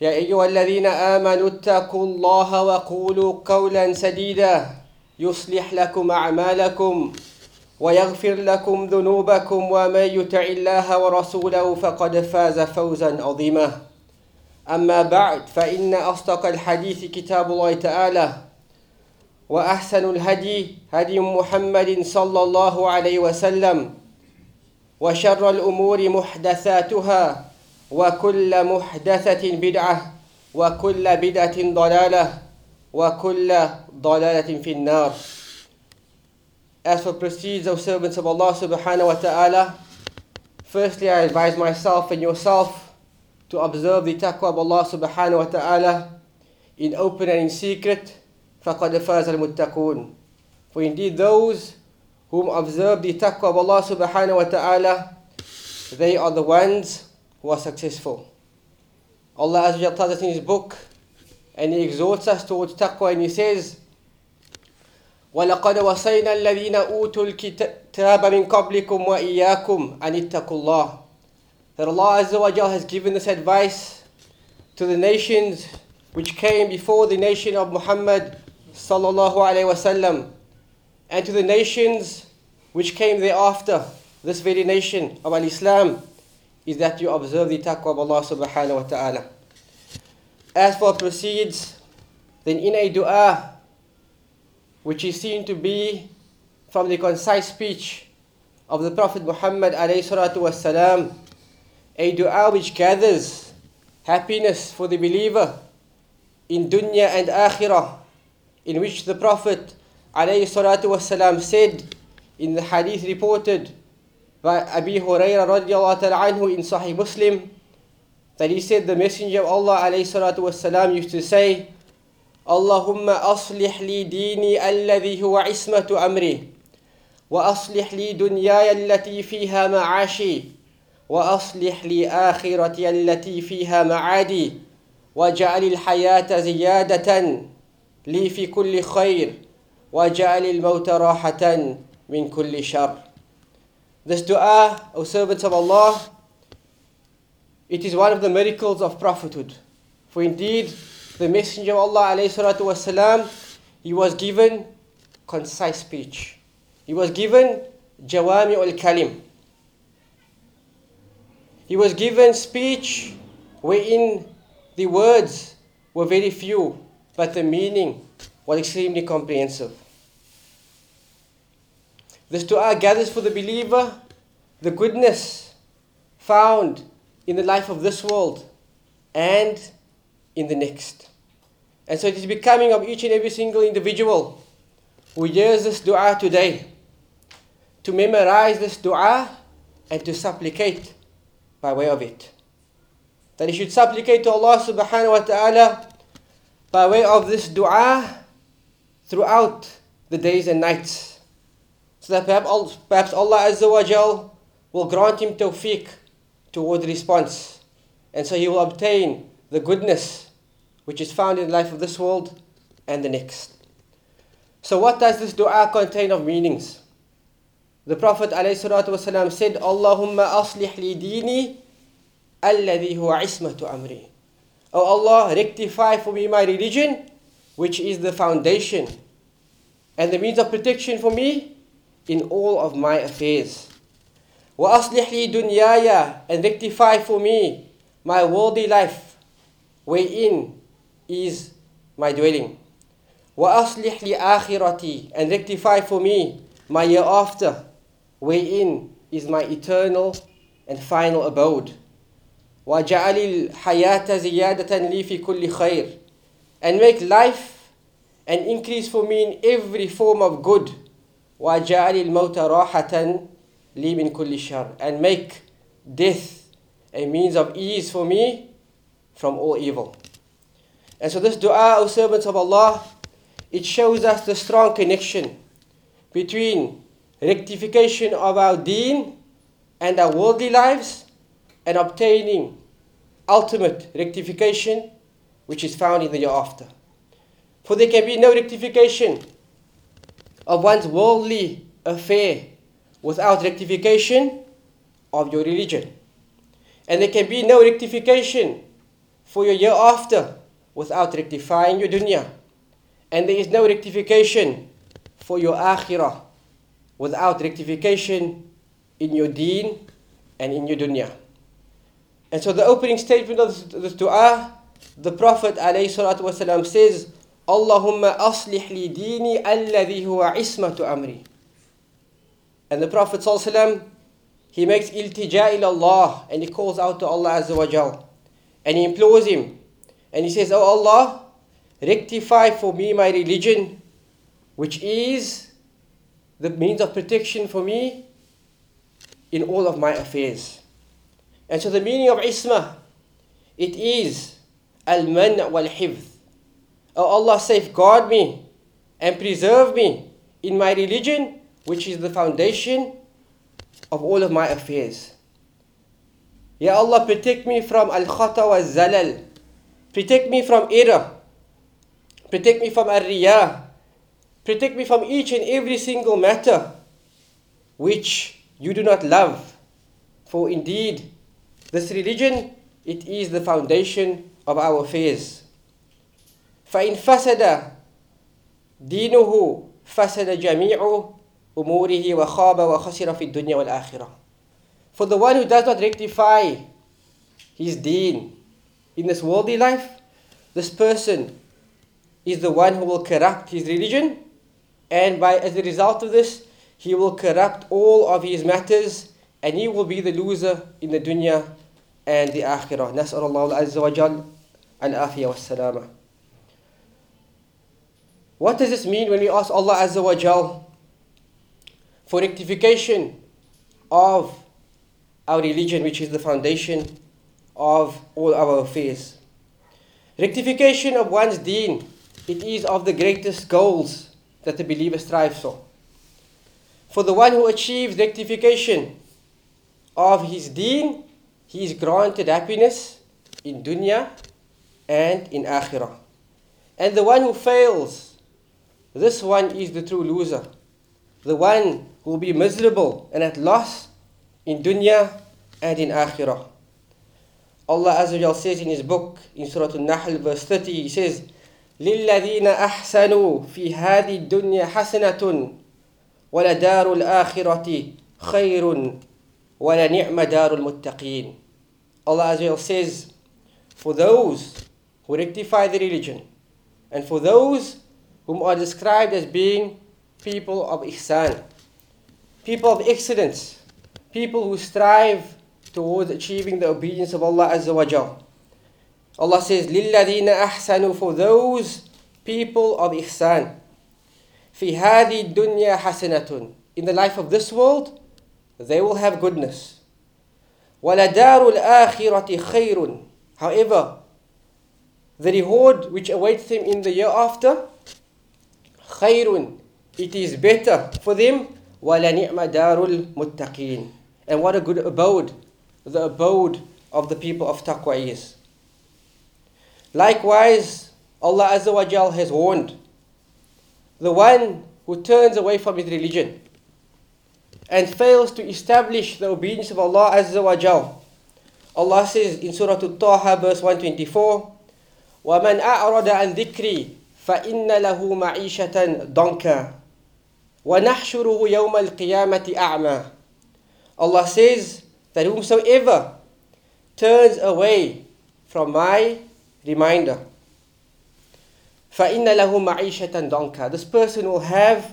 يا أيها الذين آمنوا اتقوا الله وقولوا قولا سديدا. يصلح لكم أعمالكم ويغفر لكم ذنوبكم ومن يطع الله ورسوله فقد فاز فوزا عظيما. أما بعد فإن أصدق الحديث كتاب الله تعالى وأحسن الهدي هدي محمد صلى الله عليه وسلم وشر الأمور محدثاتها وكل محدثة بدعة وكل بدعة ضلالة وكل ضلالة في النار As for proceeds of servants of Allah subhanahu wa ta'ala, firstly I advise myself and yourself to observe the taqwa of Allah subhanahu wa ta'ala in open and in secret, فَقَدْ فَازَ الْمُتَّقُونَ For indeed those whom observe the taqwa of Allah subhanahu wa ta'ala, they are the ones who are successful. Allah Azza tells us in His book, and He exhorts us towards taqwa, and He says, وَلَقَدْ وَصَيْنَا الَّذِينَ أُوتُوا الْكِتَابَ مِنْ قَبْلِكُمْ وَإِيَّاكُمْ أَنِ اتَّقُوا اللَّهِ That Allah Azza wa has given this advice to the nations which came before the nation of Muhammad sallallahu alaihi wasallam, and to the nations which came thereafter, this very nation of al-Islam, is that you observe the taqwa of Allah subhanahu wa ta'ala. As for proceeds, then in a dua, which is seen to be from the concise speech of the Prophet Muhammad wasalam, a dua which gathers happiness for the believer in dunya and akhirah, in which the Prophet wasalam said in the hadith reported by Abi Hurairah radiallahu ta'ala anhu in Sahih Muslim. That he said the Messenger of Allah alayhi salatu wasalam used to say اللهم أصلح لي ديني الذي هو عصمة أمري وأصلح لي دنياي التي فيها معاشي وأصلح لي آخرتي التي فيها معادي واجعل الحياة زيادة لي في كل خير واجعل الموت راحة من كل شر This dua, O servants of Allah, it is one of the miracles of prophethood. For indeed, the Messenger of Allah والسلام, he was given concise speech. He was given Jawami al Kalim. He was given speech wherein the words were very few, but the meaning was extremely comprehensive. This dua gathers for the believer the goodness found in the life of this world and in the next. And so it is becoming of each and every single individual who hears this dua today to memorize this dua and to supplicate by way of it. That he should supplicate to Allah subhanahu wa ta'ala by way of this dua throughout the days and nights. That perhaps, perhaps Allah Azza wa Jal will grant him tawfiq toward response. And so he will obtain the goodness which is found in the life of this world and the next. So what does this dua contain of meanings? The Prophet ﷺ said, Allahumma aslih li dini alladhi huwa ismatu amri. O Allah, rectify for me my religion, which is the foundation and the means of protection for me in all of my affairs. Wa aslih li dunyaya, and rectify for me my worldly life, wherein is my dwelling. وأصلح لي آخرتي and rectify for me my year after wherein is my eternal and final abode وجعل الحياة زيادة لي في كل خير and make life an increase for me in every form of good وجعل الموت راحة لي من كل شر and make death a means of ease for me from all evil. And so this dua, O servants of Allah, it shows us the strong connection between rectification of our deen and our worldly lives and obtaining ultimate rectification which is found in the year after. For there can be no rectification of one's worldly affair without rectification of your religion. And there can be no rectification for your year after without rectifying your dunya. And there is no rectification for your akhirah without rectification in your deen and in your dunya. And so the opening statement of this dua, the Prophet ﷺ says, Allahumma aslih li dini alladhi huwa ismatu amri. And the Prophet he makes iltija ila Allah and he calls out to Allah Azza wa Jal. And he implores him. And he says, Oh Allah, rectify for me my religion, which is the means of protection for me in all of my affairs. And so the meaning of isma, it is al-man wal-hifz. Oh Allah, safeguard me and preserve me in my religion, which is the foundation of all of my affairs. Ya Allah, protect me from al-khata wa zalal. Protect me from error. Protect me from al-riyah. Protect me from each and every single matter which you do not love. For indeed, this religion, it is the foundation of our affairs. فإن فسد دينه فسد جميع أموره وخاب وخسر في الدنيا والآخرة. For the one who does not rectify his deen in this worldly life, this person is the one who will corrupt his religion, and by as a result of this, he will corrupt all of his matters, and he will be the loser in the dunya and the akhirah. نسأل الله عز وجل العافية والسلامة. What does this mean when we ask Allah Azza wa Jal for rectification of our religion, which is the foundation of all our affairs? Rectification of one's deen, it is of the greatest goals that the believer strives for. For the one who achieves rectification of his deen, he is granted happiness in dunya and in akhirah. And the one who fails, this one is the true loser. The one who will be miserable and at loss in dunya and in akhirah. Allah Azza wa says in his book in Surah Al-Nahl verse 30 he says للذين أحسنوا في هذه الدنيا حسنة ولدار الآخرة خير ولنعم دار المتقين Allah Azza wa says for those who rectify the religion and for those whom are described as being people of ihsan, people of excellence, people who strive towards achieving the obedience of Allah Azza wa Jal. Allah says, لِلَّذِينَ أَحْسَنُوا For those people of ihsan. في هذه الدنيا حسنة In the life of this world, they will have goodness. وَلَدَارُ الْآخِرَةِ خَيْرٌ However, the reward which awaits them in the year after, خَيْرٌ It is better for them. وَلَنِعْمَ دَارُ الْمُتَّقِينَ And what a good abode, the abode of the people of taqwa is. Likewise, Allah Azza wa Jal has warned the one who turns away from his religion and fails to establish the obedience of Allah Azza wa Jal. Allah says in Surah Al-Taha verse 124, وَمَنْ أَعْرَضَ عَنْ ذِكْرِي فَإِنَّ لَهُ مَعِيشَةً ضَنْكًا وَنَحْشُرُهُ يَوْمَ الْقِيَامَةِ أَعْمَى Allah says that whomsoever turns away from my reminder, فَإِنَّ لَهُ مَعِيشَةً دَنْكَ This person will have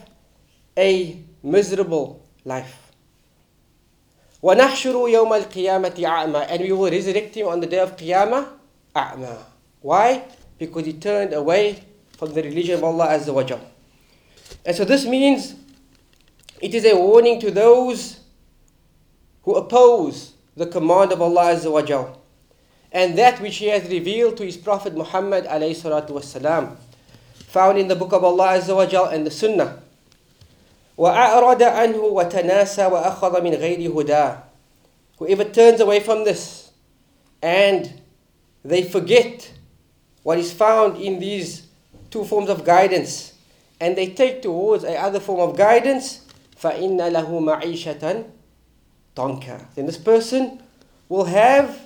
a miserable life. وَنَحْشُرُ يَوْمَ الْقِيَامَةِ أَعْمَى And we will resurrect him on the day of Qiyamah, أَعْمَى. Why? Because he turned away from the religion of Allah Azza wa Jal. And so this means it is a warning to those who oppose the command of Allah Azza wa Jal and that which He has revealed to His Prophet Muhammad alayhi salatu wasalam, found in the Book of Allah Azza wa Jal and the Sunnah. وأعرض عنه وتناسى وأخذ من غير هدى Whoever turns away from this and they forget what is found in these two forms of guidance and they take towards a other form of guidance فإن له معيشة ضنكا Then this person will have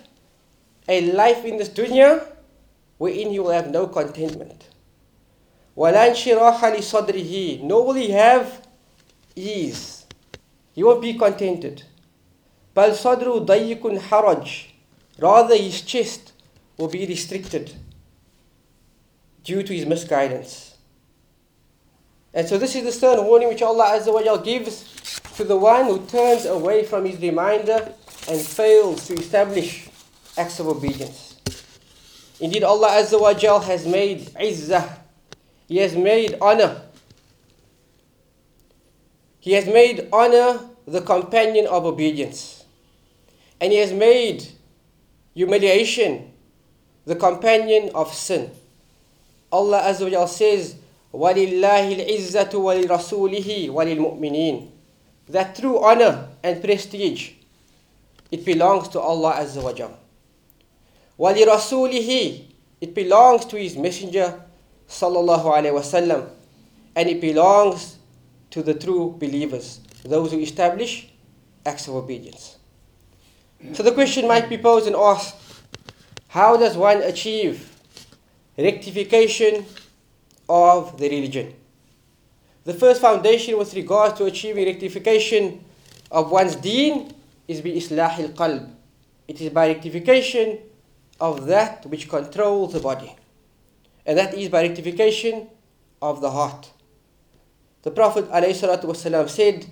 a life in this dunya wherein he will have no contentment. ولا انشراح لصدره Nor will he have ease. He won't be contented. بل صدره ضيق حرج Rather his chest will be restricted due to his misguidance. And so this is the stern warning which Allah Azza wa gives to the one who turns away from his reminder and fails to establish acts of obedience. Indeed, Allah Azza wa has made izzah, He has made honor. He has made honor the companion of obedience. And He has made humiliation the companion of sin. Allah Azza wa Jal says, وَلِلَّهِ الْعِزَّةُ وَلِرَسُولِهِ وَلِلْمُؤْمِنِينَ That true honor and prestige, it belongs to Allah Azza wa Jal. وَلِرَسُولِهِ It belongs to His Messenger sallallahu alaihi wasallam and it belongs to the true believers, those who establish acts of obedience. So the question might be posed and asked, how does one achieve rectification of the religion? The first foundation with regard to achieving rectification of one's deen is by islah al-qalb. It is by rectification of that which controls the body. And that is by rectification of the heart. The Prophet ﷺ said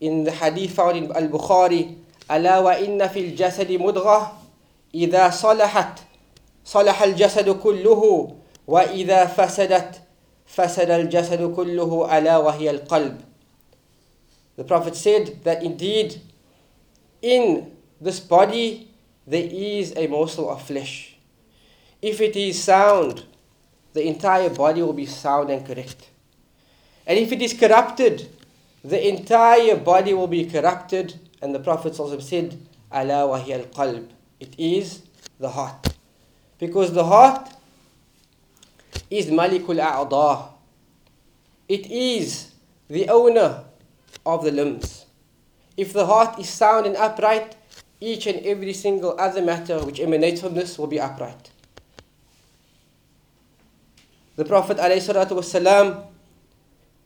in the hadith found in Al-Bukhari, ألا وإن في الجسد مضغة إذا صلحت صلح الجسد كله وإذا فسدت فسد الجسد كله ألا وهي القلب. The Prophet said that indeed in this body there is a morsel of flesh. If it is sound, the entire body will be sound and correct. And if it is corrupted, the entire body will be corrupted. And the Prophet said, Ala wa al qalb. It is the heart. Because the heart is Malikul A'dah. It is the owner of the limbs. If the heart is sound and upright, each and every single other matter which emanates from this will be upright. The Prophet والسلام,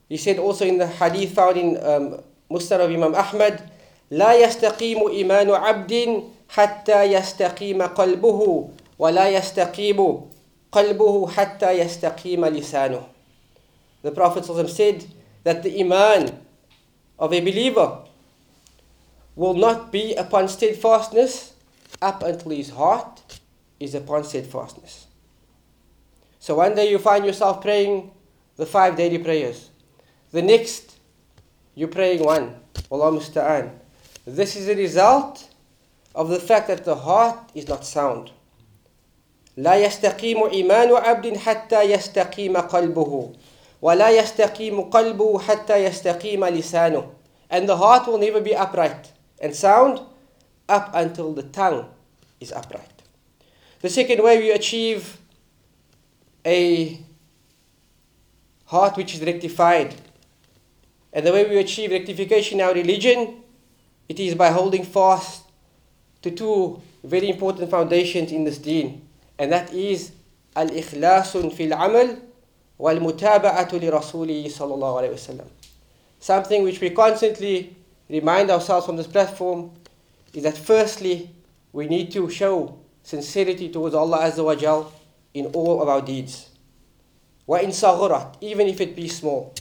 he said also in the hadith found in um, Musnad of Imam Ahmad, لا يستقيم إيمان عبد حتى يستقيم قلبه ولا يستقيم قلبه حتى يستقيم لسانه. The Prophet said that the iman of a believer will not be upon steadfastness up until his heart is upon steadfastness. So one day you find yourself praying the five daily prayers. The next, you're praying one. Allah musta'an. This is a result of the fact that the heart is not sound. لا يستقيم إيمان عبد حتى يستقيم قلبه ولا يستقيم قلبه حتى يستقيم لسانه and the heart will never be upright and sound up until the tongue is upright. The second way we achieve a heart which is rectified, and the way we achieve rectification in our religion, it is by holding fast to two very important foundations in this deen, and that is al-ikhlasun fil amal wal mutaba'atu li rasuli sallallahu alayhi wasallam. Something which we constantly remind ourselves on this platform is that firstly we need to show sincerity towards Allah Azza wa Jal in all of our deeds. Wa in sahurat even if it be small.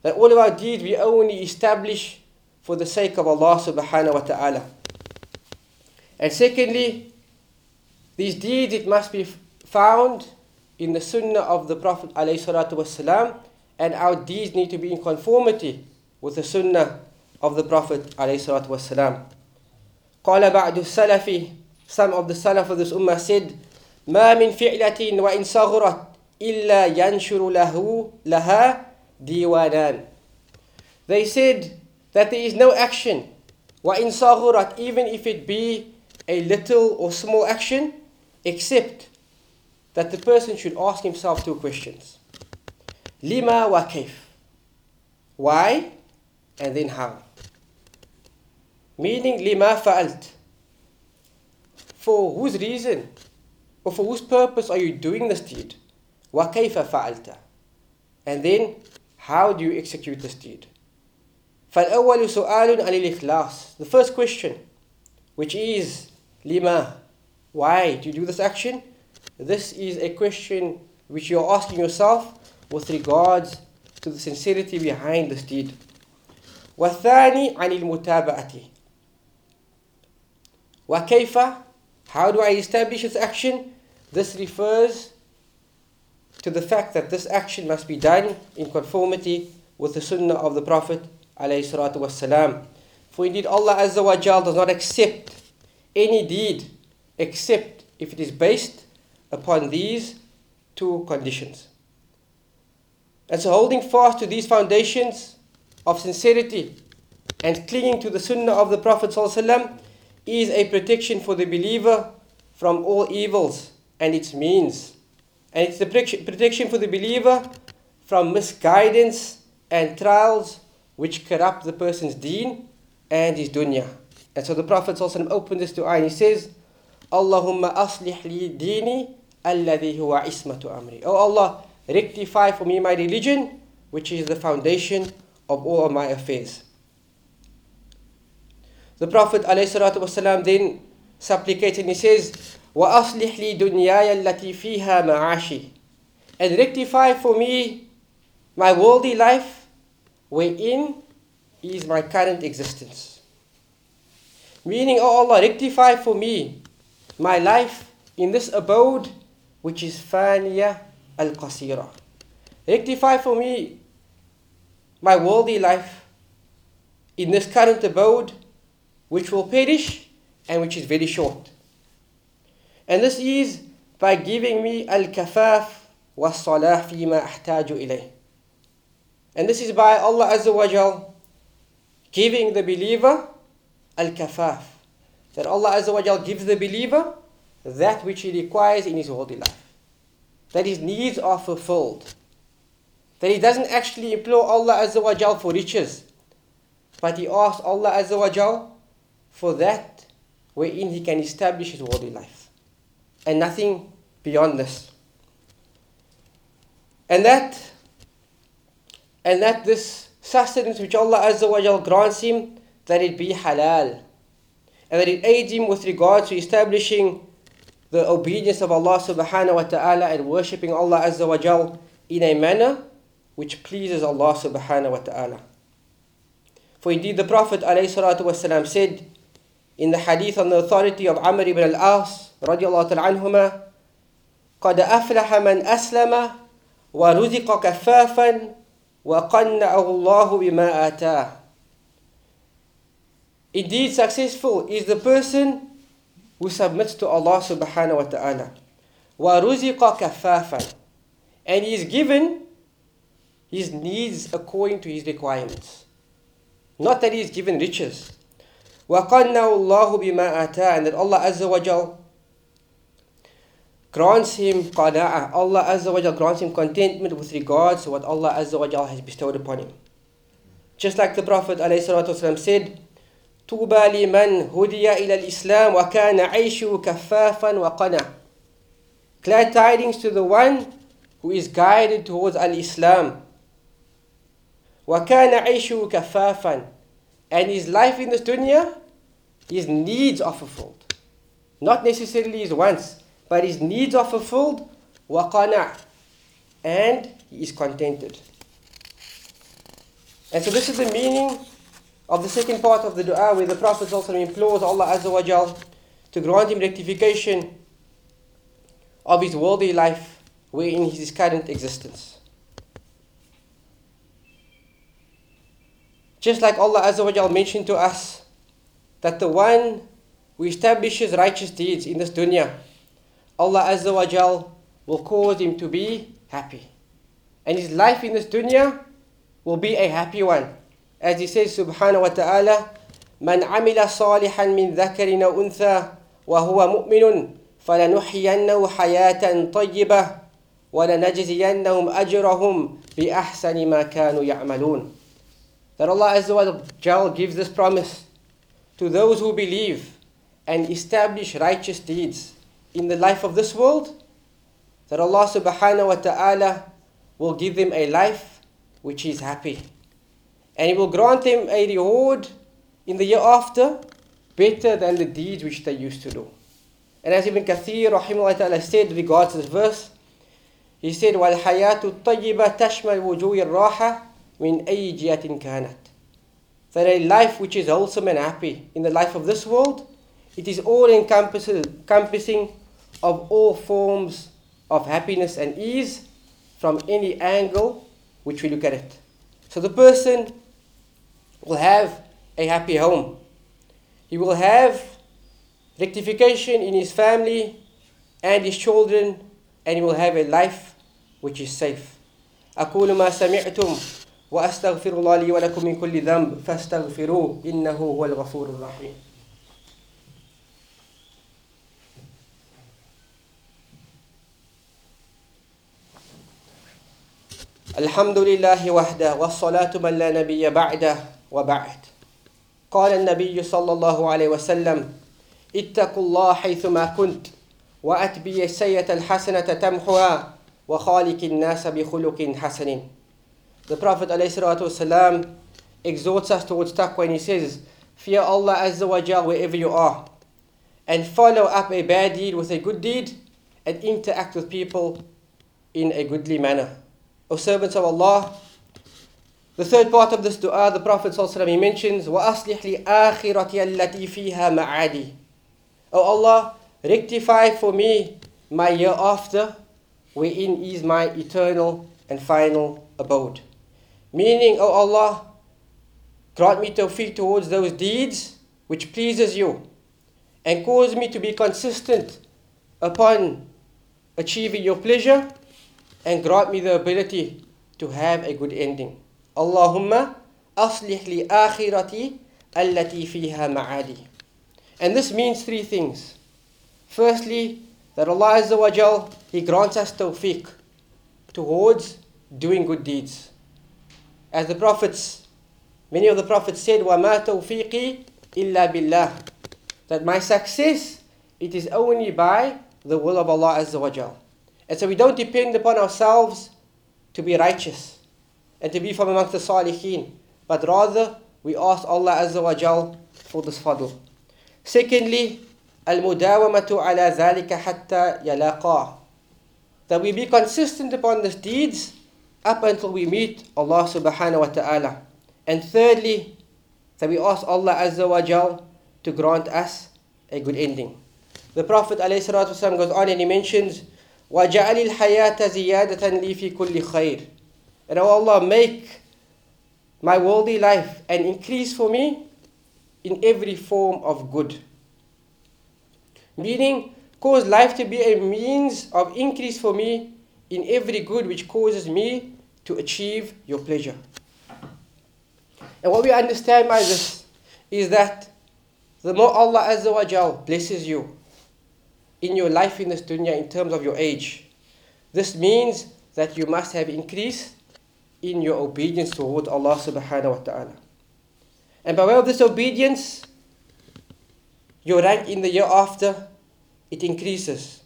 That all of our deeds we only establish for the sake of Allah subhanahu wa ta'ala. And secondly, these deeds it must be found in the sunnah of the Prophet alayhi salatu wasalam, and our deeds need to be in conformity with the sunnah of the Prophet alayhi salatu wasalam. قال بعد السلف Some of the Salaf of this ummah said ما من فعلة وإن صغرت إلا ينشر له لها ديوانان They said that there is no action وإن صغرت even if it be a little or small action except that the person should ask himself two questions لما وكيف Why and then how meaning لما فعلت for whose reason or for whose purpose are you doing this deed وكيف فعلت and then how do you execute this deed فالأول سؤال عن الإخلاص the first question which is لما why do you do this action this is a question which you're asking yourself with regards to the sincerity behind this deed والثاني عن المتابعة وكيف how do I establish this action this refers to the fact that this action must be done in conformity with the sunnah of the Prophet والسلام. For indeed Allah Azza wa Jal does not accept any deed except if it is based upon these two conditions. And so holding fast to these foundations of sincerity and clinging to the sunnah of the Prophet is a protection for the believer from all evils and its means. And it's the protection for the believer from misguidance and trials which corrupt the person's deen and his dunya. And so the Prophet ﷺ opened this dua and he says, Allahumma aslih li dini alladhi huwa ismatu amri. Oh Allah, rectify for me my religion, which is the foundation of all of my affairs. The Prophet ﷺ then supplicated and he says, وأصلح لي دنياي التي فيها معاشي and rectify for me my worldly life wherein is my current existence. Meaning, oh Allah, rectify for me my life in this abode which is faniya al-qasira. Rectify for me my worldly life in this current abode which will perish and which is very short. And this is by giving me al-kafaf was-salah fima ahtaju ilayh. And this is by Allah Azza wa Jal giving the believer al-kafaf. That Allah Azza wa Jal gives the believer that which he requires in his holy life. That his needs are fulfilled. That he doesn't actually implore Allah Azza wa Jal for riches. But he asks Allah Azza wa Jal for that wherein he can establish his holy life. And nothing beyond this. And that and that this sustenance which Allah Azza wa Jal grants him, that it be halal And that it aids him with regard to establishing the obedience of Allah subhanahu wa ta'ala and worshipping Allah Azza wa Jal in a manner which pleases Allah subhanahu wa ta'ala. For indeed the Prophet والسلام, said in the hadith on the authority of Amr ibn al-As radiallahu ta'ala anhuma قد أفلح من أسلم ورزق كفافا وَقَنَّعَهُ اللَّهُ بِمَا آتَاهُ Indeed, successful is the person who submits to Allah subhanahu wa ta'ala. وَرُزِقَ كَفَافًا And he is given his needs according to his requirements. Not that he is given riches. وَقَنَّعُ اللَّهُ بِمَا آتَاهُ And that Allah Azza wa Jal grants him qana'ah. Allah Azza wa Jal grants him contentment with regards to what Allah Azza wa Jal has bestowed upon him. Just like the Prophet ﷺ said, طوبى لمن هدي إلى الإسلام وكان عيشه كفافا وقنا. Glad tidings to the one who is guided towards al-Islam. وكان عيشه كفافا. And his life in this dunya, his needs are fulfilled. Not necessarily his wants, but his needs are fulfilled. وقنع. and he is contented. And so this is the meaning of the second part of the dua where the Prophet also implores Allah Azza wa Jal to grant him rectification of his worldly life wherein his current existence. Just like Allah Azza wa Jal mentioned to us that the one who establishes righteous deeds in this dunya, Allah Azza wa Jal will cause him to be happy. And his life in this dunya will be a happy one As he says subhanahu wa ta'ala, من عمل صالحا من ذكر أو أنثى وهو مؤمن فلنحيينه حياة طيبة ولنجزينهم أجرهم بأحسن ما كانوا يعملون. That Allah Azza wa Jal gives this promise to those who believe and establish righteous deeds in the life of this world, that Allah subhanahu wa ta'ala will give them a life which is happy. And He will grant them a reward in the year after better than the deeds which they used to do. And as Ibn Kathir rahimahullah ta'ala said with regards to this verse, he said, وَالْحَيَاةُ الطَّيِّبَةَ تَشْمَلْ وُجُوهِ الرَّاحَةِ مِنْ أَيِّ جِهَةٍ كَانَتْ That a life which is wholesome and happy in the life of this world, it is all encompassing of all forms of happiness and ease from any angle which we look at it. So the person will have a happy home. He will have rectification in his family and his children, and he will have a life which is safe. أقول ما سمعتم وأستغفر الله لي ولكم من كل ذنب فاستغفروه إنه هو الغفور الرحيم الحمد لله وحده والصلاة من لا نبي بعده وبعد قال النبي صلى الله عليه وسلم اتقوا الله حيثما كنت وأتبي السيئة الحسنة تمحها وخالق الناس بخلق حسن The Prophet والسلام, exhorts us towards taqwa when he says, Fear Allah Azza wa Jal wherever you are, and follow up a bad deed with a good deed, and interact with people in a goodly manner. O servants of Allah, the third part of this dua, the Prophet ﷺ, he mentions, وَأَصْلِحْ لِآخِرَتِيَ الَّتِي فِيهَا مَعَادِي O Allah, rectify for me my year after, wherein is my eternal and final abode. Meaning, O Allah, grant me tawfiq towards those deeds which pleases you, and cause me to be consistent upon achieving your pleasure, and grant me the ability to have a good ending. Allahumma aslih li akhirati allati fiha ma'adi. And this means three things. Firstly, that Allah Azza wa Jal, He grants us tawfiq towards doing good deeds. As the prophets, many of the prophets said, وَمَا تَوْفِيقِي إِلَّا بِاللَّهِ That my success, it is only by the will of Allah Azza wa Jal. And so we don't depend upon ourselves to be righteous and to be from amongst the salihin, but rather we ask Allah Azza wa Jal for this fadl. Secondly, المداومة على ذلك حتى يلاقاه that we be consistent upon these deeds up until we meet Allah subhanahu wa ta'ala. And thirdly, that we ask Allah Azza wa Jal to grant us a good ending. The Prophet ﷺ goes on and he mentions وَجَعَلِ الْحَيَاةَ زِيَادَةً لِي فِي كُلِّ خَيْرٍ and Allah, make my worldly life an increase for me in every form of good. Meaning, cause life to be a means of increase for me in every good which causes me to achieve your pleasure. And what we understand by this is that the more Allah Azza wa Jal blesses you, in your life in this dunya in terms of your age. This means that you must have increased in your obedience towards Allah subhanahu wa ta'ala. And by way of this obedience, your rank in the year after, it increases.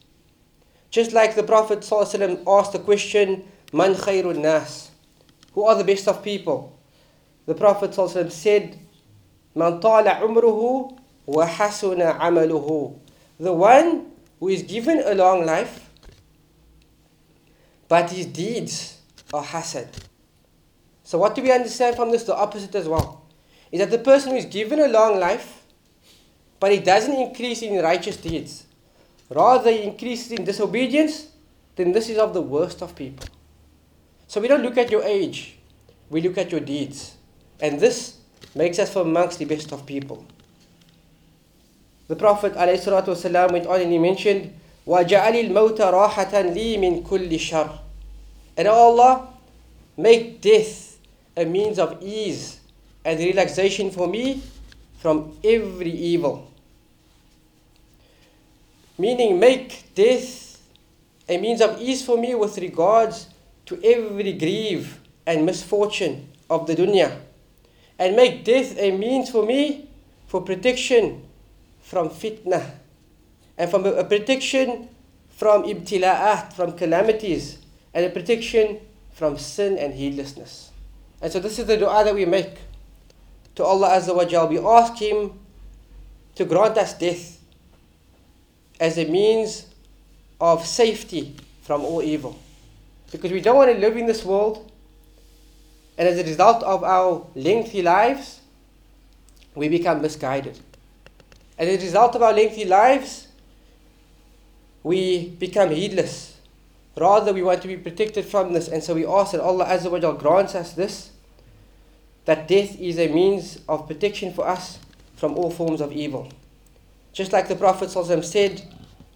Just like the Prophet ﷺ asked the question, Man khairun nas? Who are the best of people? The Prophet ﷺ said, Man tala umruhu wa hasuna amaluhu. The one who is given a long life, but his deeds are hasad. So, what do we understand from this? The opposite as well. Is that the person who is given a long life, but he doesn't increase in righteous deeds, rather he increases in disobedience, then this is of the worst of people. So, we don't look at your age, we look at your deeds. And this makes us from amongst the best of people. The Prophet ﷺ went on and he mentioned, وَجَعَلِ الْمَوْتَ رَاحَةً لِي مِنْ كُلِّ شَرٍ And Allah, make death a means of ease and relaxation for me from every evil. Meaning, make death a means of ease for me with regards to every grief and misfortune of the dunya. And make death a means for me for protection from fitna and from a, protection from ibtila'at, from calamities, and a protection from sin and heedlessness. And so this is the dua that we make to Allah Azza wa Jal. We ask Him to grant us death as a means of safety from all evil. Because we don't want to live in this world, and as a result of our lengthy lives, we become misguided. As a result of our lengthy lives, we become heedless. Rather, we want to be protected from this, and so we ask that Allah Azza wa grants us this that death is a means of protection for us from all forms of evil. Just like the Prophet said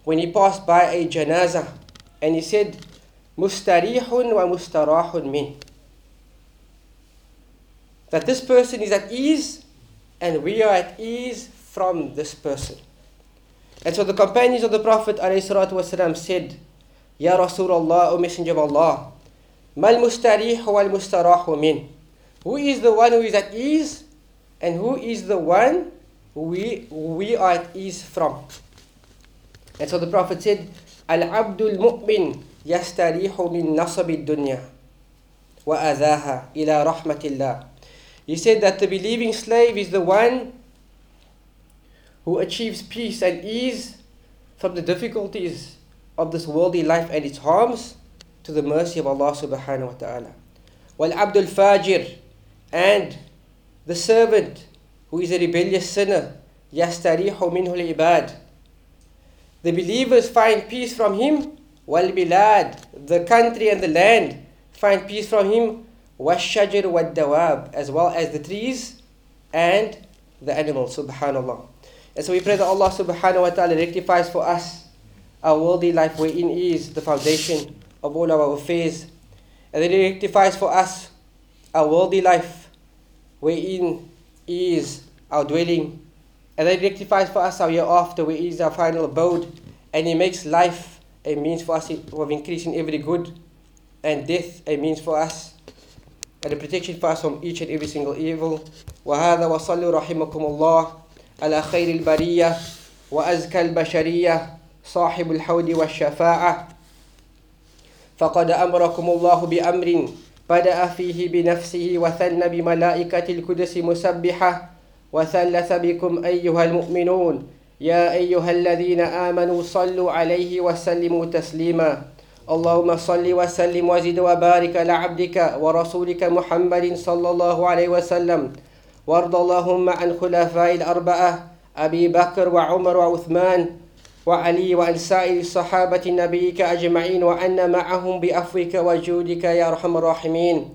when he passed by a janazah, and he said, Mustarihun wa mustarahun min. That this person is at ease, and we are at ease from this person. And so the companions of the Prophet ﷺ said, Ya Rasulullah, O Messenger of Allah, Mal mustarih wal min. Who is the one who is at ease and who is the one we, we are at ease from? And so the Prophet said, Abdul Mu'min yastarihu min nasabi dunya wa adaha ila rahmatillah. He said that the believing slave is the one who achieves peace and ease from the difficulties of this worldly life and its harms to the mercy of Allah subhanahu wa ta'ala. Wal Abdul Fajir and the servant who is a rebellious sinner, yastarihu minhu ibad. The believers find peace from him, wal bilad, the country and the land find peace from him, washajar wad dawab, as well as the trees and the animals, subhanallah. And so we pray that Allah subhanahu wa ta'ala rectifies for us our worldly life wherein is the foundation of all our affairs. And then He rectifies for us our worldly life wherein is our dwelling. And then He rectifies for us our hereafter where is our final abode. And He makes life a means for us of increasing every good and death a means for us and a protection for us from each and every single evil. وهذا وصلوا رحمكم الله على خير البرية وأزكى البشرية صاحب الحوض والشفاعة. فقد أمركم الله بأمر بدأ فيه بنفسه وثن بملائكة القدس مسبحة. وثلث بكم أيها المؤمنون يا أيها الذين آمنوا صلوا عليه وسلموا تسليما. اللهم صل وسلم وزد وبارك على عبدك ورسولك محمد صلى الله عليه وسلم. وارض اللهم عن خلفاء الأربعة أبي بكر وعمر وعثمان وعلي وعن سائر الصحابة نبيك أجمعين وأن معهم بأفوك وجودك يا أرحم الراحمين.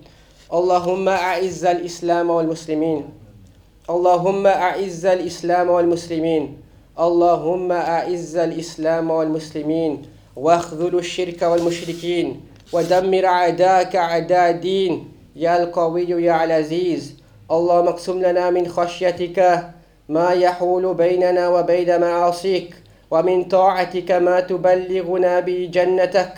اللهم أعز الإسلام والمسلمين. اللهم أعز الإسلام والمسلمين. اللهم أعز الإسلام والمسلمين. واخذل الشرك والمشركين. ودمر أعداءك أعداء الدين. يا القوي يا العزيز. اللهم اقسم لنا من خشيتك ما يحول بيننا وبين معاصيك. ومن طاعتك ما تبلغنا به جنتك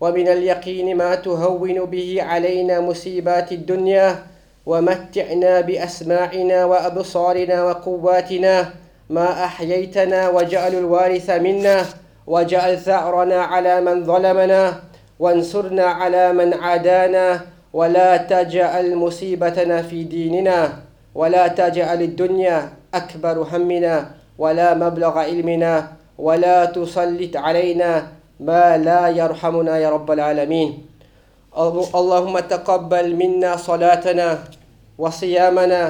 ومن اليقين ما تهون به علينا مصيبات الدنيا ومتعنا بأسماعنا وأبصارنا وقواتنا ما أحييتنا واجعل الوارث منا واجعل ثأرنا على من ظلمنا وانصرنا على من عادانا ولا تجعل مصيبتنا في ديننا ولا تجعل الدنيا أكبر همنا ولا مبلغ علمنا. ولا تسلط علينا ما لا يرحمنا يا رب العالمين. اللهم تقبل منا صلاتنا وصيامنا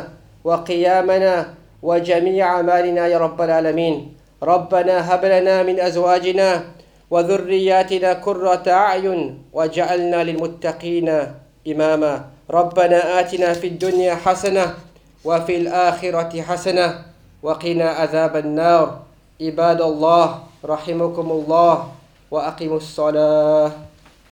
وقيامنا وجميع أعمالنا يا رب العالمين. ربنا هب لنا من أزواجنا وذرياتنا قرة أعين وجعلنا للمتقين إماما. ربنا آتنا في الدنيا حسنة وفي الآخرة حسنة وقنا عذاب النار. عباد الله رحمكم الله وأقيموا الصلاة.